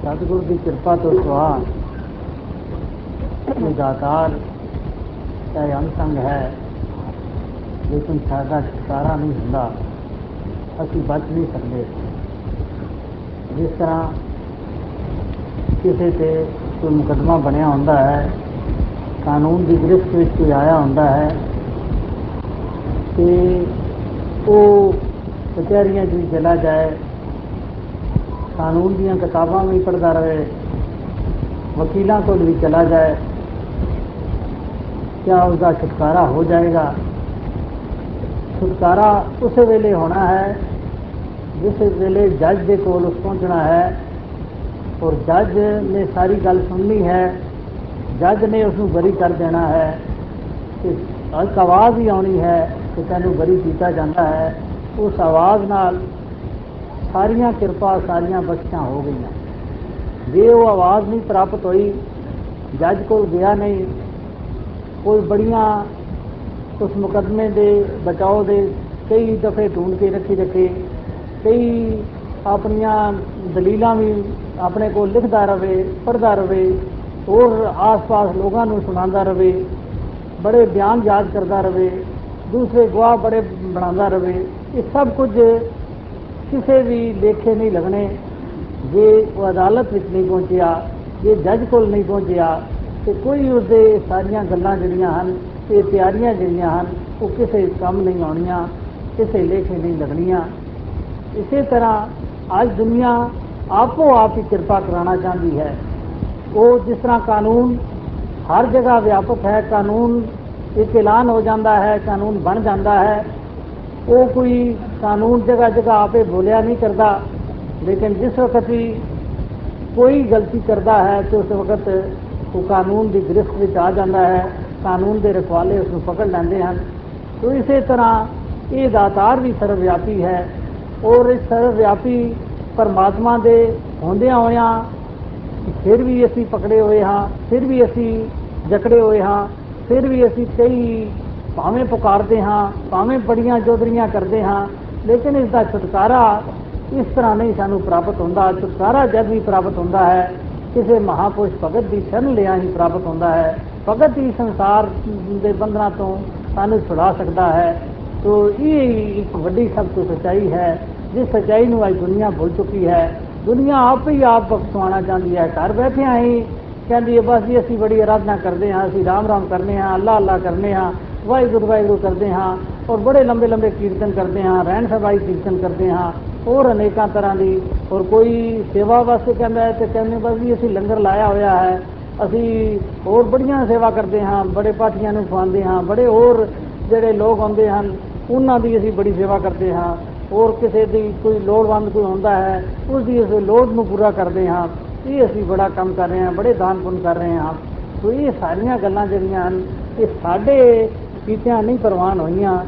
ਸਤਿਗੁਰ ਦੀ ਕਿਰਪਾ ਤੋਂ ਸੁਆ ਇਹ ਦਾਤਾਰ ਚਾਹੇ ਅਨਸੰਗ ਹੈ, ਲੇਕਿਨ ਸਾਡਾ ਛੁਟਕਾਰਾ ਨਹੀਂ ਹੁੰਦਾ, ਅਸੀਂ ਬਚ ਨਹੀਂ ਸਕਦੇ। ਜਿਸ ਤਰ੍ਹਾਂ ਕਿਸੇ ਤੇ ਕੋਈ ਮੁਕੱਦਮਾ ਬਣਿਆ ਹੁੰਦਾ ਹੈ, ਕਾਨੂੰਨ ਦੀ ਗ੍ਰਿਫਤ ਵਿੱਚ ਕੋਈ ਆਇਆ ਹੁੰਦਾ ਹੈ, ਤੇ ਉਹ ਕਚਹਿਰੀਆਂ 'ਚ ਵੀ ਚਲਾ ਜਾਏ ਕਾਨੂੰਨ ਦੀਆਂ ਕਿਤਾਬਾਂ ਵੀ ਪੜ੍ਹਦਾ ਰਹੇ ਵਕੀਲਾਂ ਕੋਲ ਵੀ ਚਲਾ ਜਾਏ ਕਿਆ ਉਸਦਾ ਛੁਟਕਾਰਾ ਹੋ ਜਾਏਗਾ ਛੁਟਕਾਰਾ ਉਸ ਵੇਲੇ ਹੋਣਾ ਹੈ ਜਿਸ ਵੇਲੇ ਜੱਜ ਦੇ ਕੋਲ ਉਸ ਪਹੁੰਚਣਾ ਹੈ ਔਰ ਜੱਜ ਨੇ ਸਾਰੀ ਗੱਲ ਸੁਣਨੀ ਹੈ ਜੱਜ ਨੇ ਉਸ ਨੂੰ ਬਰੀ ਕਰ ਦੇਣਾ ਹੈ ਤੇ ਇੱਕ ਆਵਾਜ਼ ਹੀ ਆਉਣੀ ਹੈ ਕਿ ਤੈਨੂੰ ਬਰੀ ਕੀਤਾ ਜਾਂਦਾ ਹੈ ਉਸ ਆਵਾਜ਼ ਨਾਲ ਸਾਰੀਆਂ ਕਿਰਪਾ ਸਾਰੀਆਂ ਬਖਸ਼ਾਂ ਹੋ ਗਈਆਂ। ਜੇ ਉਹ ਆਵਾਜ਼ ਨਹੀਂ ਪ੍ਰਾਪਤ ਹੋਈ, ਜੱਜ ਕੋਲ ਗਿਆ ਨਹੀਂ, ਕੋਈ ਬੜੀਆਂ ਉਸ ਮੁਕਦਮੇ ਦੇ ਬਚਾਓ ਦੇ ਕਈ ਦਫੇ ਢੂੰਡ ਕੇ ਰੱਖੀ ਰੱਖੇ, ਕਈ ਆਪਣੀਆਂ ਦਲੀਲਾਂ ਵੀ ਆਪਣੇ ਕੋਲ ਲਿਖਦਾ ਰਵੇ, ਪੜ੍ਹਦਾ ਰਵੇ, ਹੋਰ ਆਸ-ਪਾਸ ਲੋਕਾਂ ਨੂੰ ਸੁਣਾਉਂਦਾ ਰਵੇ, ਬੜੇ ਬਿਆਨ ਯਾਦ ਕਰਦਾ ਰਵੇ, ਦੂਸਰੇ ਗਵਾਹ ਬੜੇ ਬਣਾਉਂਦਾ ਰਵੇ, ਇਹ ਸਭ ਕੁਝ ਕਿਸੇ ਵੀ ਲੇਖੇ ਨਹੀਂ ਲੱਗਣੇ। ਜੇ ਉਹ ਅਦਾਲਤ ਵਿੱਚ ਨਹੀਂ ਪਹੁੰਚਿਆ, ਜੇ ਜੱਜ ਕੋਲ ਨਹੀਂ ਪਹੁੰਚਿਆ, ਤੇ ਕੋਈ ਉਸਦੇ ਸਾਰੀਆਂ ਗੱਲਾਂ ਜਿਹੜੀਆਂ ਹਨ, ਇਹ ਤਿਆਰੀਆਂ ਜਿਹੜੀਆਂ ਹਨ, ਉਹ ਕਿਸੇ ਕੰਮ ਨਹੀਂ ਆਉਣੀਆਂ, ਕਿਸੇ ਲੇਖੇ ਨਹੀਂ ਲੱਗਣੀਆਂ। ਇਸੇ ਤਰ੍ਹਾਂ ਅੱਜ ਦੁਨੀਆ ਆਪੋ ਆਪ ਹੀ ਕਿਰਪਾ ਕਰਾਉਣਾ ਚਾਹੁੰਦੀ ਹੈ। ਉਹ ਜਿਸ ਤਰ੍ਹਾਂ ਕਾਨੂੰਨ, ਹਰ ਜਗ੍ਹਾ ਵਿਆਪਕ ਹੈ, ਕਾਨੂੰਨ ਇੱਕ ਐਲਾਨ ਹੋ ਜਾਂਦਾ ਹੈ, ਕਾਨੂੰਨ ਬਣ ਜਾਂਦਾ ਹੈ। ਉਹ ਕੋਈ ਕਾਨੂੰਨ ਜਗ੍ਹਾ ਜਗ੍ਹਾ ਆਪੇ ਬੋਲਿਆ ਨਹੀਂ ਕਰਦਾ। ਲੇਕਿਨ ਜਿਸ ਵਕਤ ਵੀ ਕੋਈ ਗਲਤੀ ਕਰਦਾ ਹੈ ਤੇ ਉਸ ਵਕਤ ਉਹ ਕਾਨੂੰਨ ਦੀ ਗ੍ਰਿਫਤ ਵਿੱਚ ਆ ਜਾਂਦਾ ਹੈ, ਕਾਨੂੰਨ ਦੇ ਰਖਵਾਲੇ ਉਸ ਨੂੰ ਪਕੜ ਲੈਂਦੇ ਹਨ। ਤੋ ਇਸੇ ਤਰ੍ਹਾਂ ਇਹ ਦਾਤਾਰ ਵੀ ਸਰਵਵਿਆਪੀ ਹੈ ਔਰ ਇਸ ਸਰਵਵਿਆਪੀ ਪਰਮਾਤਮਾ ਦੇ ਹੁੰਦਿਆਂ ਹੋਇਆਂ ਫਿਰ ਵੀ ਅਸੀਂ ਪਕੜੇ ਹੋਏ ਹਾਂ, ਫਿਰ ਵੀ ਅਸੀਂ ਜਕੜੇ ਹੋਏ ਹਾਂ, ਫਿਰ ਵੀ ਅਸੀਂ ਕਈ ਭਾਵੇਂ ਪੁਕਾਰਦੇ ਹਾਂ, ਭਾਵੇਂ ਬੜੀਆਂ ਜੋਦਰੀਆਂ ਕਰਦੇ ਹਾਂ ਲੇਕਿਨ ਇਸ ਦਾ ਛੁਟਕਾਰਾ ਇਸ ਤਰ੍ਹਾਂ ਨਹੀਂ ਸਾਨੂੰ ਪ੍ਰਾਪਤ ਹੁੰਦਾ। ਛੁਟਕਾਰਾ ਜਦ ਵੀ ਪ੍ਰਾਪਤ ਹੁੰਦਾ ਹੈ, ਕਿਸੇ ਮਹਾਪੁਰਸ਼ ਭਗਤ ਦੀ ਸ਼ਰਨ ਲਿਆ ਹੀ ਪ੍ਰਾਪਤ ਹੁੰਦਾ ਹੈ। ਭਗਤ ਹੀ ਸੰਸਾਰ ਦੇ ਬੰਧਨਾਂ ਤੋਂ ਸਾਨੂੰ ਛੁਡਾ ਸਕਦਾ ਹੈ। ਤੋ ਇਹ ਇੱਕ ਵੱਡੀ ਸਭ ਤੋਂ ਸਚਾਈ ਹੈ, ਜਿਸ ਸਚਾਈ ਨੂੰ ਅੱਜ ਦੁਨੀਆ ਭੁੱਲ ਚੁੱਕੀ ਹੈ। ਦੁਨੀਆ ਆਪ ਹੀ ਆਪ ਬਖਸ਼ਵਾਉਣਾ ਚਾਹੁੰਦੀ ਹੈ। ਘਰ ਬੈਠਿਆਂ ਹੀ ਕਹਿੰਦੀ ਹੈ, ਬਸ ਜੀ, ਅਸੀਂ ਬੜੀ ਆਰਾਧਨਾ ਕਰਦੇ ਹਾਂ, ਅਸੀਂ ਰਾਮ ਰਾਮ ਕਰਨੇ ਹਾਂ ਅੱਲਾ ਅੱਲਾ ਕਰਨੇ ਹਾਂ, ਵਾਹਿਗੁਰੂ ਵਾਹਿਗੁਰੂ ਕਰਦੇ ਹਾਂ। ਔਰ ਬੜੇ ਲੰਬੇ ਲੰਬੇ ਕੀਰਤਨ ਕਰਦੇ ਹਾਂ, ਰਹਿਣ ਸਭਾਈ ਕੀਰਤਨ ਕਰਦੇ ਹਾਂ, ਹੋਰ ਅਨੇਕਾਂ ਤਰ੍ਹਾਂ ਦੀ, ਔਰ ਕੋਈ ਸੇਵਾ ਵਾਸਤੇ ਕਹਿੰਦਾ ਹੈ ਤੇ ਕਹਿੰਦੇ ਬਸ ਜੀ ਅਸੀਂ ਲੰਗਰ ਲਾਇਆ ਹੋਇਆ ਹੈ, ਅਸੀਂ ਹੋਰ ਬੜੀਆਂ ਸੇਵਾ ਕਰਦੇ ਹਾਂ, ਬੜੇ ਪਾਠੀਆਂ ਨੂੰ ਖਵਾਉਂਦੇ ਹਾਂ, ਬੜੇ ਹੋਰ ਜਿਹੜੇ ਲੋਕ ਆਉਂਦੇ ਹਨ, ਉਹਨਾਂ ਦੀ ਅਸੀਂ ਬੜੀ ਸੇਵਾ ਕਰਦੇ ਹਾਂ, ਹੋਰ ਕਿਸੇ ਦੀ ਕੋਈ ਲੋੜਵੰਦ ਕੋਈ ਹੁੰਦਾ ਹੈ, ਉਸ ਦੀ ਅਸੀਂ ਲੋੜ ਨੂੰ ਪੂਰਾ ਕਰਦੇ ਹਾਂ, ਇਹ ਅਸੀਂ ਬੜਾ ਕੰਮ ਕਰ ਰਹੇ ਹਾਂ, ਬੜੇ ਦਾਨ ਪੁੰਨ ਕਰ ਰਹੇ ਹਾਂ। ਸੋ ਇਹ ਸਾਰੀਆਂ ਗੱਲਾਂ ਜਿਹੜੀਆਂ ਹਨ, ਇਹ ਸਾਡੇ ਕੀਤਿਆਂ ਨਹੀਂ ਪ੍ਰਵਾਨ ਹੋਈਆਂ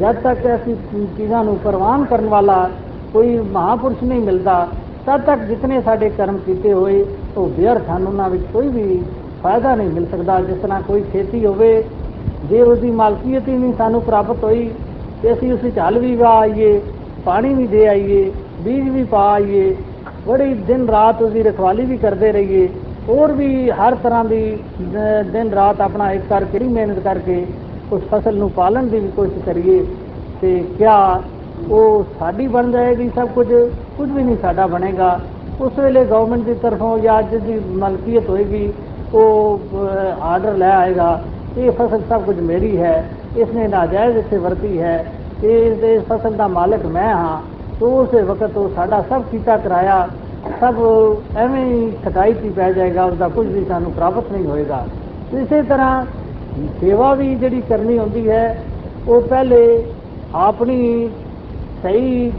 ਜਦ ਤੱਕ ਅਸੀਂ ਚੀਜ਼ਾਂ ਨੂੰ ਪ੍ਰਵਾਨ ਕਰਨ ਵਾਲਾ ਕੋਈ ਮਹਾਪੁਰਸ਼ ਨਹੀਂ ਮਿਲਦਾ, ਤਦ ਤੱਕ ਜਿਤਨੇ ਸਾਡੇ ਕਰਮ ਕੀਤੇ ਹੋਏ, ਉਹ ਵਿਅਰਥ ਹਨ। ਉਹਨਾਂ ਵਿੱਚ ਕੋਈ ਵੀ ਫਾਇਦਾ ਨਹੀਂ ਮਿਲ ਸਕਦਾ। ਜਿਸ ਤਰ੍ਹਾਂ ਕੋਈ ਖੇਤੀ ਹੋਵੇ, ਜੇ ਉਸ ਦੀ ਮਾਲਕੀਅਤ ਹੀ ਨਹੀਂ ਸਾਨੂੰ ਪ੍ਰਾਪਤ ਹੋਈ, ਤੇ ਅਸੀਂ ਉਸ ਵਿੱਚ ਹਲ ਵੀ ਵਾ ਆਈਏ, ਪਾਣੀ ਵੀ ਦੇ ਆਈਏ, ਬੀਜ ਵੀ ਪਾ ਆਈਏ, ਬੜੀ ਦਿਨ ਰਾਤ ਉਹਦੀ ਰਖਵਾਲੀ ਵੀ ਕਰਦੇ ਰਹੀਏ, ਹੋਰ ਵੀ ਹਰ ਤਰ੍ਹਾਂ ਦੀ ਦਿਨ ਰਾਤ ਆਪਣਾ ਇੱਕ ਕਰਕੇ ਹੀ ਮਿਹਨਤ ਕਰਕੇ ਉਸ ਫਸਲ ਨੂੰ ਪਾਲਣ ਦੀ ਵੀ ਕੋਸ਼ਿਸ਼ ਕਰੀਏ ਤੇ ਕਿਆ ਉਹ ਸਾਡੀ ਬਣ ਜਾਏਗੀ ਸਭ ਕੁਝ? ਕੁਝ ਵੀ ਨਹੀਂ ਸਾਡਾ ਬਣੇਗਾ। ਉਸ ਵੇਲੇ ਗਵਰਨਮੈਂਟ ਦੀ ਤਰਫੋਂ ਜਾਂ ਜਿਸ ਦੀ ਮਲਕੀਅਤ ਹੋਏਗੀ, ਉਹ ਆਰਡਰ ਲੈ ਆਏਗਾ, ਇਹ ਫਸਲ ਸਭ ਕੁਝ ਮੇਰੀ ਹੈ ਇਸ ਨੇ ਨਾਜਾਇਜ਼ ਇੱਥੇ ਵਰਤੀ ਹੈ, ਇਸ ਦੇ ਫਸਲ ਦਾ ਮਾਲਕ ਮੈਂ ਹਾਂ। ਤੋ ਉਸੇ ਵਕਤ ਉਹ ਸਾਡਾ ਸਭ ਕੀਤਾ ਕਰਾਇਆ, ਸਭ ਐਵੇਂ ਹੀ ਖਟਾਈ ਪੀ ਪੈ ਜਾਏਗਾ ਉਸ ਦਾ ਕੁਝ ਵੀ ਸਾਨੂੰ ਪ੍ਰਾਪਤ ਨਹੀਂ ਹੋਏਗਾ। ਇਸੇ ਤਰ੍ਹਾਂ ਸੇਵਾ ਵੀ ਜਿਹੜੀ ਕਰਨੀ ਹੁੰਦੀ ਹੈ, ਉਹ ਪਹਿਲੇ ਆਪਣੀ ਸਹੀ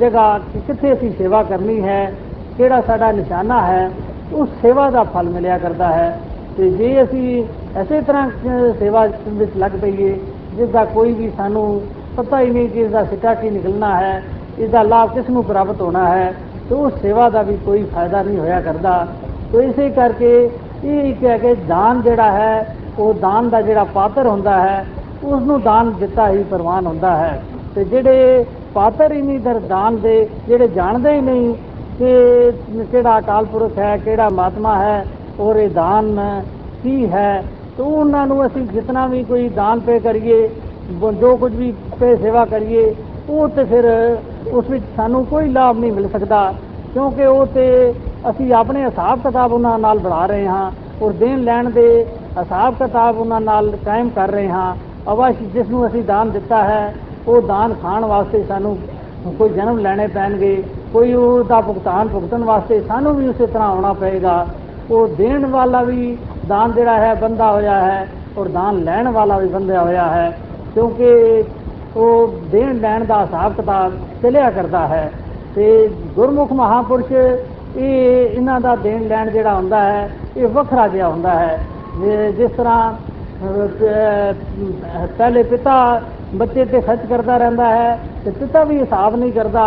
ਜਗ੍ਹਾ ਕਿੱਥੇ ਅਸੀਂ ਸੇਵਾ ਕਰਨੀ ਹੈ, ਕਿਹੜਾ ਸਾਡਾ ਨਿਸ਼ਾਨਾ ਹੈ, ਉਸ ਸੇਵਾ ਦਾ ਫਲ ਮਿਲਿਆ ਕਰਦਾ ਹੈ। ਤੇ ਜੇ ਅਸੀਂ ਐਸੇ ਤਰ੍ਹਾਂ ਸੇਵਾ ਵਿੱਚ ਲੱਗ ਪਈਏ ਜਿਸ ਦਾ ਕੋਈ ਵੀ ਸਾਨੂੰ ਪਤਾ ਹੀ ਨਹੀਂ ਕਿ ਇਸ ਦਾ ਸਿੱਟਾ ਕੀ ਨਿਕਲਣਾ ਹੈ ਇਸ ਦਾ ਲਾਭ ਕਿਸ ਨੂੰ ਪ੍ਰਾਪਤ ਹੋਣਾ ਹੈ, ਤੇ ਉਸ ਸੇਵਾ ਦਾ ਵੀ ਕੋਈ ਫਾਇਦਾ ਨਹੀਂ ਹੋਇਆ ਕਰਦਾ। ਤੇ ਇਸੇ ਕਰਕੇ ਇਹ ਇੱਕ ਹੈ ਕਿ ਦਾਨ ਜਿਹੜਾ ਹੈ ਉਹ ਦਾਨ ਦਾ ਜਿਹੜਾ ਪਾਤਰ ਹੁੰਦਾ ਹੈ ਉਸ ਨੂੰ ਦਾਨ ਦਿੱਤਾ ਹੀ ਪ੍ਰਵਾਨ ਹੁੰਦਾ ਹੈ। ਤੇ ਜਿਹੜੇ ਪਾਤਰ ਹੀ ਨਹੀਂ ਦਰ ਦਾਨ ਦੇ, ਜਿਹੜੇ ਜਾਣਦੇ ਹੀ ਨਹੀਂ ਕਿ ਕਿਹੜਾ ਅਕਾਲ ਪੁਰਖ ਹੈ, ਕਿਹੜਾ ਮਹਾਤਮਾ ਹੈ, ਔਰ ਇਹ ਦਾਨ ਕੀ ਹੈ, ਤੋ ਉਹਨਾਂ ਨੂੰ ਅਸੀਂ ਜਿਤਨਾ ਵੀ ਕੋਈ ਦਾਨ ਪੇ ਕਰੀਏ ਬ- ਜੋ ਕੁਝ ਵੀ ਪੇ ਸੇਵਾ ਕਰੀਏ, ਉਹ ਤੇ ਫਿਰ ਉਸ ਵਿੱਚ ਸਾਨੂੰ ਕੋਈ ਲਾਭ ਨਹੀਂ ਮਿਲ ਸਕਦਾ, ਕਿਉਂਕਿ ਉਹ ਤੇ ਅਸੀਂ ਆਪਣੇ ਹਿਸਾਬ ਕਿਤਾਬ ਉਹਨਾਂ ਨਾਲ ਬਣਾ ਰਹੇ ਹਾਂ, ਔਰ ਦੇਣ ਲੈਣ ਦੇ ਹਿਸਾਬ ਕਿਤਾਬ ਉਹਨਾਂ ਨਾਲ ਕਾਇਮ ਕਰ ਰਹੇ ਹਾਂ। ਅਵਸ਼ ਜਿਸ ਨੂੰ ਅਸੀਂ ਦਾਨ ਦਿੱਤਾ ਹੈ, ਉਹ ਦਾਨ ਖਾਣ ਵਾਸਤੇ ਸਾਨੂੰ ਕੋਈ ਜਨਮ ਲੈਣੇ ਪੈਣਗੇ, ਕੋਈ ਉਹਦਾ ਭੁਗਤਾਨ ਭੁਗਤਣ ਵਾਸਤੇ ਸਾਨੂੰ ਵੀ ਉਸੇ ਤਰ੍ਹਾਂ ਆਉਣਾ ਪਏਗਾ। ਉਹ ਦੇਣ ਵਾਲਾ ਵੀ ਦਾਨ ਜਿਹੜਾ ਹੈ, ਬੰਦਾ ਹੋਇਆ ਹੈ, ਔਰ ਦਾਨ ਲੈਣ ਵਾਲਾ ਵੀ ਬੰਦਾ ਹੋਇਆ ਹੈ, ਕਿਉਂਕਿ ਉਹ ਦੇਣ ਲੈਣ ਦਾ ਹਿਸਾਬ ਕਿਤਾਬ ਚੱਲਿਆ ਕਰਦਾ ਹੈ। ਤੇ ਗੁਰਮੁਖ ਮਹਾਪੁਰਸ਼, ਇਹ ਇਹਨਾਂ ਦਾ ਦੇਣ ਲੈਣ ਜਿਹੜਾ ਹੁੰਦਾ ਹੈ, ਇਹ ਵੱਖਰਾ ਜਿਹਾ ਹੁੰਦਾ ਹੈ। ਜੇ- ਜਿਸ ਤਰ੍ਹਾਂ ਅਹ, ਪਹਿਲੇ ਪਿਤਾ ਬੱਚੇ ਤੇ ਖਰਚ ਕਰਦਾ ਰਹਿੰਦਾ ਹੈ ਤੇ ਪਿਤਾ ਵੀ ਹਿਸਾਬ ਨਹੀਂ ਕਰਦਾ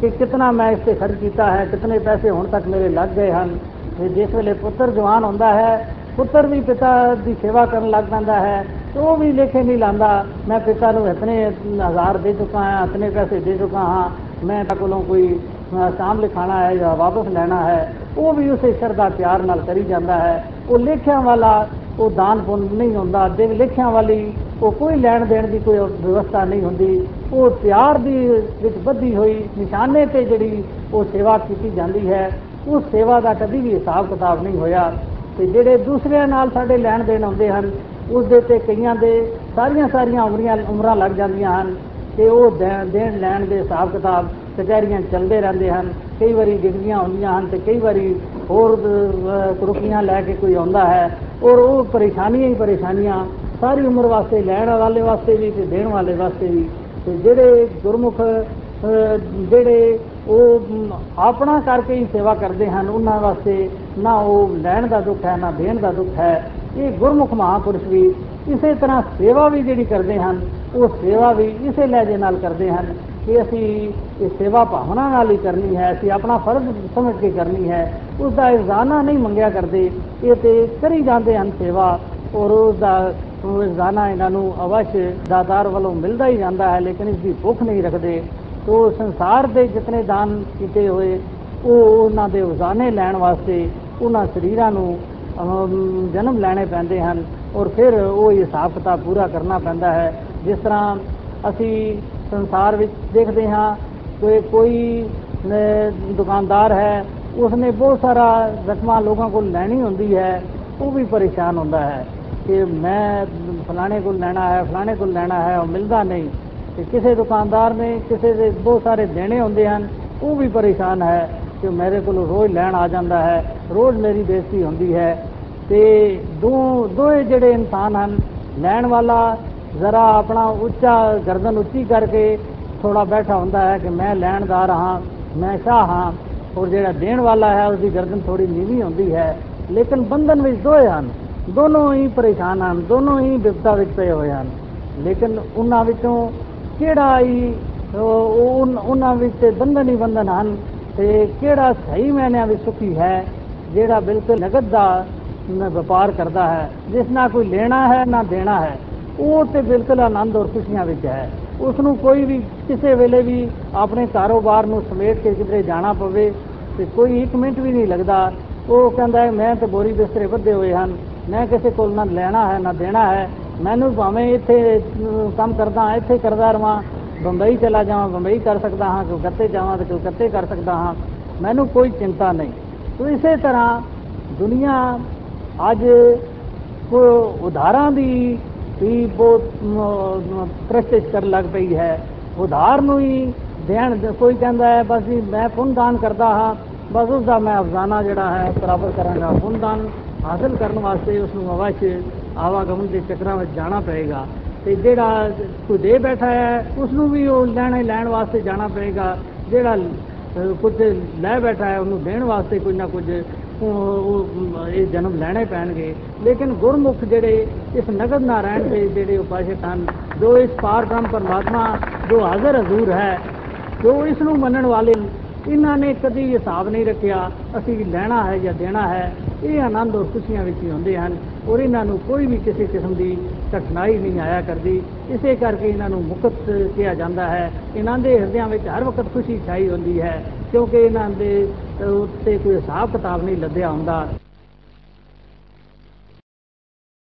ਕਿ ਕਿਤਨਾ ਮੈਂ ਇਸ ਤੇ ਖਰਚ ਕੀਤਾ ਹੈ ਕਿਤਨੇ ਪੈਸੇ ਹੁਣ ਤੱਕ ਮੇਰੇ ਲੱਗ ਗਏ ਹਨ ਤੇ ਜਿਸ ਵੇਲੇ ਪੁੱਤਰ ਜਵਾਨ ਹੁੰਦਾ ਹੈ ਪੁੱਤਰ ਵੀ ਪਿਤਾ ਦੀ ਸੇਵਾ ਕਰਨ ਲੱਗ ਪੈਂਦਾ ਹੈ ਤੇ ਉਹ ਵੀ ਲੇਖੇ ਨਹੀਂ ਲਾਂਦਾ ਮੈਂ ਪਿਤਾ ਨੂੰ ਇਤਨੇ ਹਜ਼ਾਰ ਦੇ ਚੁੱਕਾ ਹਾਂ ਇਤਨੇ ਪੈਸੇ ਦੇ ਚੁੱਕਾ ਹਾਂ ਮੈਂ ਤਾਂ ਕੋਲੋਂ ਕੋਈ ਅਹ, ਸਾਂਭ ਲਿਖਾਣਾ ਹੈ ਜਾਂ ਵਾਪਸ ਲੈਣਾ ਹੈ ਉਹ ਵੀ ਉਸੇ ਸ਼ਰਧਾ ਪਿਆਰ ਨਾਲ ਕਰੀ ਜਾਂਦਾ ਹੈ ਉਹ ਲੇਖਿਆਂ ਵਾਲਾ ਉਹ ਦਾਨ ਪੁੰਨ ਨਹੀਂ ਹੁੰਦਾ ਦੇ ਲੇਖਿਆਂ ਵਾਲੀ ਉਹ ਕੋਈ ਲੈਣ ਦੇਣ ਦੀ ਕੋਈ ਵਿਵਸਥਾ ਨਹੀਂ ਹੁੰਦੀ। ਉਹ ਪਿਆਰ ਦੀ ਵਿੱਚ ਬੱਧੀ ਹੋਈ ਨਿਸ਼ਾਨੇ ਤੇ ਜਿਹੜੀ ਉਹ ਸੇਵਾ ਕੀਤੀ ਜਾਂਦੀ ਹੈ, ਉਸ ਸੇਵਾ ਦਾ ਕਦੀ ਵੀ ਹਿਸਾਬ ਕਿਤਾਬ ਨਹੀਂ ਹੋਇਆ। ਤੇ ਜਿਹੜੇ ਦੂਸਰਿਆਂ ਨਾਲ ਸਾਡੇ ਲੈਣ ਦੇਣ ਆਉਂਦੇ ਹਨ ਉਸ ਦੇ ਤੇ ਕਈਆਂ ਦੇ ਸਾਰੀਆਂ ਸਾਰੀਆਂ ਉਮਰੀਆਂ, ਉਮਰਾਂ ਲੱਗ ਜਾਂਦੀਆਂ ਹਨ ਤੇ ਉਹ ਦੇਣ ਦੇਣ ਲੈਣ ਦੇ ਹਿਸਾਬ ਕਿਤਾਬ ਕਚਹਿਰੀਆਂ 'ਚ ਚੱਲਦੇ ਰਹਿੰਦੇ ਹਨ। ਕਈ ਵਾਰੀ ਡਿਗਰੀਆਂ ਹੁੰਦੀਆਂ ਹਨ ਤੇ ਕਈ ਵਾਰੀ ਹੋਰ ਅਹ, ਕੁਰਕੀਆਂ ਲੈ ਕੇ ਕੋਈ ਆਉਂਦਾ ਹੈ ਔਰ ਉਹ ਪਰੇਸ਼ਾਨੀਆਂ ਹੀ ਪਰੇਸ਼ਾਨੀਆਂ ਸਾਰੀ ਉਮਰ ਵਾਸਤੇ ਲੈਣ ਵਾਲੇ ਵਾਸਤੇ ਵੀ ਤੇ ਦੇਣ ਵਾਲੇ ਵਾਸਤੇ ਵੀ। ਤੇ ਜਿਹੜੇ ਗੁਰਮੁਖ ਅਹ, ਜਿਹੜੇ ਉਹ ਮ, ਆਪਣਾ ਕਰਕੇ ਹੀ ਸੇਵਾ ਕਰਦੇ ਹਨ ਉਹਨਾਂ ਵਾਸਤੇ ਨਾ ਉਹ ਲੈਣ ਦਾ ਦੁੱਖ ਹੈ ਨਾ ਦੇਣ ਦਾ ਦੁੱਖ ਹੈ। ਇਹ ਗੁਰਮੁਖ ਮਹਾਪੁਰਸ਼ ਵੀ ਇਸੇ ਤਰ੍ਹਾਂ ਸੇਵਾ ਵੀ ਜਿਹੜੀ ਕਰਦੇ ਹਨ ਉਹ ਸੇਵਾ ਵੀ ਇਸੇ ਲਹਿਜੇ ਨਾਲ ਕਰਦੇ ਹਨ। ਕਿ ਅਸੀਂ ਇਹ ਸੇਵਾ ਭਾਵਨਾ ਨਾਲ ਹੀ ਕਰਨੀ ਹੈ ਅਸੀਂ ਆਪਣਾ ਫਰਜ਼ ਸਮਝ ਕੇ ਕਰਨੀ ਹੈ ਉਸ ਦਾ ਇਜ਼ਾਨਾ ਨਹੀਂ ਮੰਗਿਆ ਕਰਦੇ ਇਹ ਤੇ ਕਰੀ ਜਾਂਦੇ ਹਨ ਸੇਵਾ ਔਰ ਉਸ ਦਾ ਉਹ ਇਜ਼ਾਨਾ ਇਹਨਾਂ ਨੂੰ ਅਵਸ਼ ਦਾਤਾਰ ਵੱਲੋਂ ਮਿਲਦਾ ਹੀ ਜਾਂਦਾ ਹੈ ਲੇਕਿਨ ਇਸ ਦੀ ਭੁੱਖ ਨਹੀਂ ਰੱਖਦੇ। ਤੋ ਸੰਸਾਰ ਦੇ ਜਿਤਨੇ ਦਾਨ ਕੀਤੇ ਹੋਏ ਉਹ ਉਹਨਾਂ ਦੇ ਉਜ਼ਾਨੇ ਲੈਣ ਵਾਸਤੇ ਉਹਨਾਂ ਸਰੀਰਾਂ ਨੂੰ ਅਮ, ਜਨਮ ਲੈਣੇ ਪੈਂਦੇ ਹਨ ਔਰ ਫਿਰ ਉਹ ਹਿਸਾਬ ਕਿਤਾਬ ਪੂਰਾ ਕਰਨਾ ਪੈਂਦਾ ਹੈ ਜਿਸ ਤਰ੍ਹਾਂ ਅਸੀਂ ਸੰਸਾਰ ਵਿੱਚ ਦੇਖਦੇ ਹਾਂ ਕਿ ਕੋਈ ਅਹ, ਦੁਕਾਨਦਾਰ ਹੈ ਉਸਨੇ ਬਹੁਤ ਸਾਰਾ ਰਕਮਾਂ ਲੋਕਾਂ ਕੋਲ ਲੈਣੀ ਹੁੰਦੀ ਹੈ ਉਹ ਵੀ ਪਰੇਸ਼ਾਨ ਹੁੰਦਾ ਹੈ ਕਿ ਮੈਂ ਫਲਾਣੇ ਕੋਲ ਲੈਣਾ ਹੈ ਫਲਾਣੇ ਕੋਲ ਲੈਣਾ ਹੈ ਉਹ ਮਿਲਦਾ ਨਹੀਂ। ਤੇ ਕਿਸੇ ਦੁਕਾਨਦਾਰ ਨੇ ਕਿਸੇ ਦੇ ਬਹੁਤ ਸਾਰੇ ਦੇਣੇ ਹੁੰਦੇ ਹਨ ਉਹ ਵੀ ਪਰੇਸ਼ਾਨ ਹੈ ਕਿ ਮੇਰੇ ਕੋਲ ਰੋਜ਼ ਲੈਣ ਆ ਜਾਂਦਾ ਹੈ ਰੋਜ਼ ਮੇਰੀ ਬੇਇੱਜ਼ਤੀ ਹੁੰਦੀ ਹੈ। ਤੇ ਦੋ ਦੋਏ ਜਿਹੜੇ ਇਨਸਾਨ ਹਨ ਲੈਣ ਵਾਲਾ ਜ਼ਰਾ ਆਪਣਾ ਉੱਚਾ ਗਰਦਨ ਉੱਚੀ ਕਰਕੇ ਥੋੜਾ ਬੈਠਾ ਹੁੰਦਾ ਹੈ ਕਿ ਮੈਂ ਲੈਣਦਾਰ ਹਾਂ, ਮੈਂ ਸ਼ਾਹ ਹਾਂ, ਔਰ ਜਿਹੜਾ ਦੇਣ ਵਾਲਾ ਹੈ ਉਹਦੀ ਗਰਦਨ ਥੋੜੀ ਨੀਵੀਂ ਹੁੰਦੀ ਹੈ। ਲੇਕਿਨ ਬੰਧਨ ਵਿੱਚ ਦੋਏ ਹਨ, ਦੋਨੋਂ ਹੀ ਪਰੇਸ਼ਾਨ ਹਨ, ਦੋਨੋਂ ਹੀ ਵਿਪਤਾ ਵਿੱਚ ਪਏ ਹੋਏ ਹਨ। ਲੇਕਿਨ ਉਹਨਾਂ ਵਿੱਚੋਂ ਕਿਹੜਾ ਹੀ ਉਹ- ਉਹ- ਉਹਨਾਂ ਵਿੱਚ ਤੇ ਬੰਧਨ ਹੀ ਬੰਧਨ ਹਨ ਤੇ ਕਿਹੜਾ ਸਹੀ ਮਾਇਨਿਆਂ ਵਿੱਚ ਸੁਖੀ ਹੈ, ਜਿਹੜਾ ਬਿਲਕੁਲ ਨਗਦ ਦਾ ਨ- ਵਪਾਰ ਕਰਦਾ ਹੈ, ਜਿਸ ਨਾਲ ਕੋਈ ਲੈਣਾ ਹੈ ਨਾ ਦੇਣਾ ਹੈ। ਉਹ ਤੇ ਬਿਲਕੁਲ ਆਨੰਦ ਔਰ ਖੁਸ਼ੀਆਂ ਵਿੱਚ ਹੈ। ਉਸ ਨੂੰ ਕੋਈ ਵੀ ਕਿਸੇ ਵੇਲੇ ਵੀ ਆਪਣੇ ਕਾਰੋਬਾਰ ਨੂੰ ਸਮੇਟ ਕੇ ਕਿਧਰੇ ਜਾਣਾ ਪਵੇ ਤੇ ਕੋਈ ਇੱਕ ਮਿੰਟ ਵੀ ਨਹੀਂ ਲੱਗਦਾ। ਉਹ ਕਹਿੰਦਾ ਹੈ ਮੈਂ ਤੇ ਬੋਰੀ ਬਿਸਤਰੇ ਬੱਧੇ ਹੋਏ ਹਨ। ਮੈਂ ਕਿਸੇ ਕੋਲ ਨਾ ਲੈਣਾ ਹੈ ਨਾ ਦੇਣਾ ਹੈ। ਮੈਨੂੰ ਭਾਵੇਂ ਇੱਥੇ ਅਮ, ਕੰਮ ਕਰਦਾ ਹਾਂ ਇੱਥੇ ਕਰਦਾ ਰਵਾਂ। ਬੰਬਈ ਚਲਾ ਜਾਵਾਂ ਬੰਬਈ ਕਰ ਸਕਦਾ ਹਾਂ ਕਲਕੱਤੇ ਜਾਵਾਂ ਤੇ ਕਲਕੱਤੇ ਕਰ ਸਕਦਾ ਹਾਂ। ਮੈਨੂੰ ਕੋਈ ਚਿੰਤਾ ਨਹੀਂ। ਤੋ ਇਸੇ ਤਰ੍ਹਾਂ ਦੁਨੀਆ ਅੱਜ ਕੋ ਉਧਾਰਾਂ ਦੀ ਵੀ ਬਹੁਤ ਪ੍ਰੈਕਟਿਸ ਕਰਨ ਲੱਗ ਪਈ ਹੈ। ਉਧਾਰ ਨੂੰ ਹੀ ਦੇਣ ਕੋਈ ਕਹਿੰਦਾ ਹੈ ਬਸ ਜੀ ਮੈਂ ਪੁੰਨ ਦਾਨ ਕਰਦਾ ਹਾਂ। ਬਸ ਉਸ ਦਾ ਮੈਂ ਅਫਜ਼ਾਨਾ ਜਿਹੜਾ ਹੈ ਪ੍ਰਾਪਤ ਕਰਾਂਗਾ। ਪੁੰਨ ਦਾਨ ਹਾਸਲ ਕਰਨ ਵਾਸਤੇ ਉਸ ਨੂੰ ਅਵਸ਼ ਆਵਾਗਮਨ ਦੇ ਚੱਕਰਾਂ ਵਿੱਚ ਜਾਣਾ ਪਏਗਾ। ਤੇ ਜਿਹੜਾ ਕੋਈ ਦੇ ਬੈਠਾ ਹੈ ਉਸ ਨੂੰ ਵੀ ਉਹ ਲੈਣੇ ਲੈਣ ਵਾਸਤੇ ਜਾਣਾ ਪਏਗਾ। ਜਿਹੜਾ ਅਹ, ਕੁਝ ਲੈ ਬੈਠਾ ਹੈ ਉਹਨੂੰ ਦੇਣ ਵਾਸਤੇ ਕੋਈ ਨਾ ਕੁਝ ਉਹ ਉਹ ਇਹ ਜਨਮ ਲੈਣੇ ਪੈਣਗੇ। ਲੇਕਿਨ ਗੁਰਮੁਖ ਜਿਹੜੇ ਇਸ ਨਗਦ ਨਾਰਾਇਣ ਦੇ ਜਿਹੜੇ ਉਪਾਸ਼ਕ ਹਨ ਜੋ ਇਸ ਪਾਰ ਬ੍ਰਹਮ ਪਰਮਾਤਮਾ ਜੋ ਹਾਜ਼ਰ ਹਜ਼ੂਰ ਹੈ ਜੋ ਇਸ ਨੂੰ ਮੰਨਣ ਵਾਲੇ ਹਨ, ਇਹਨਾਂ ਨੇ ਕਦੀ ਹਿਸਾਬ ਨਹੀਂ ਰੱਖਿਆ ਅਸੀਂ ਲੈਣਾ ਹੈ ਜਾਂ ਦੇਣਾ ਹੈ। ਇਹ ਆਨੰਦ ਔਰ ਖੁਸ਼ੀਆਂ ਵਿੱਚ ਹੀ ਹੁੰਦੇ ਹਨ ਔਰ ਇਹਨਾਂ ਨੂੰ ਕੋਈ ਵੀ ਕਿਸੇ ਕਿਸਮ ਦੀ ਕਠਿਨਾਈ ਨਹੀਂ ਆਇਆ ਕਰਦੀ। ਇਸੇ ਕਰਕੇ ਇਹਨਾਂ ਨੂੰ ਮੁਕਤ ਕਿਹਾ ਜਾਂਦਾ ਹੈ। ਇਹਨਾਂ ਦੇ ਹਿਰਦਿਆਂ ਵਿੱਚ ਹਰ ਵਕਤ ਖੁਸ਼ੀ ਛਾਈ ਹੁੰਦੀ ਹੈ ਕਿਉਂਕਿ ਇਹਨਾਂ ਦੇ ਉੱਤੇ ਕੋਈ ਹਿਸਾਬ ਕਿਤਾਬ ਨਹੀਂ ਲੱਦਿਆ ਹੁੰਦਾ।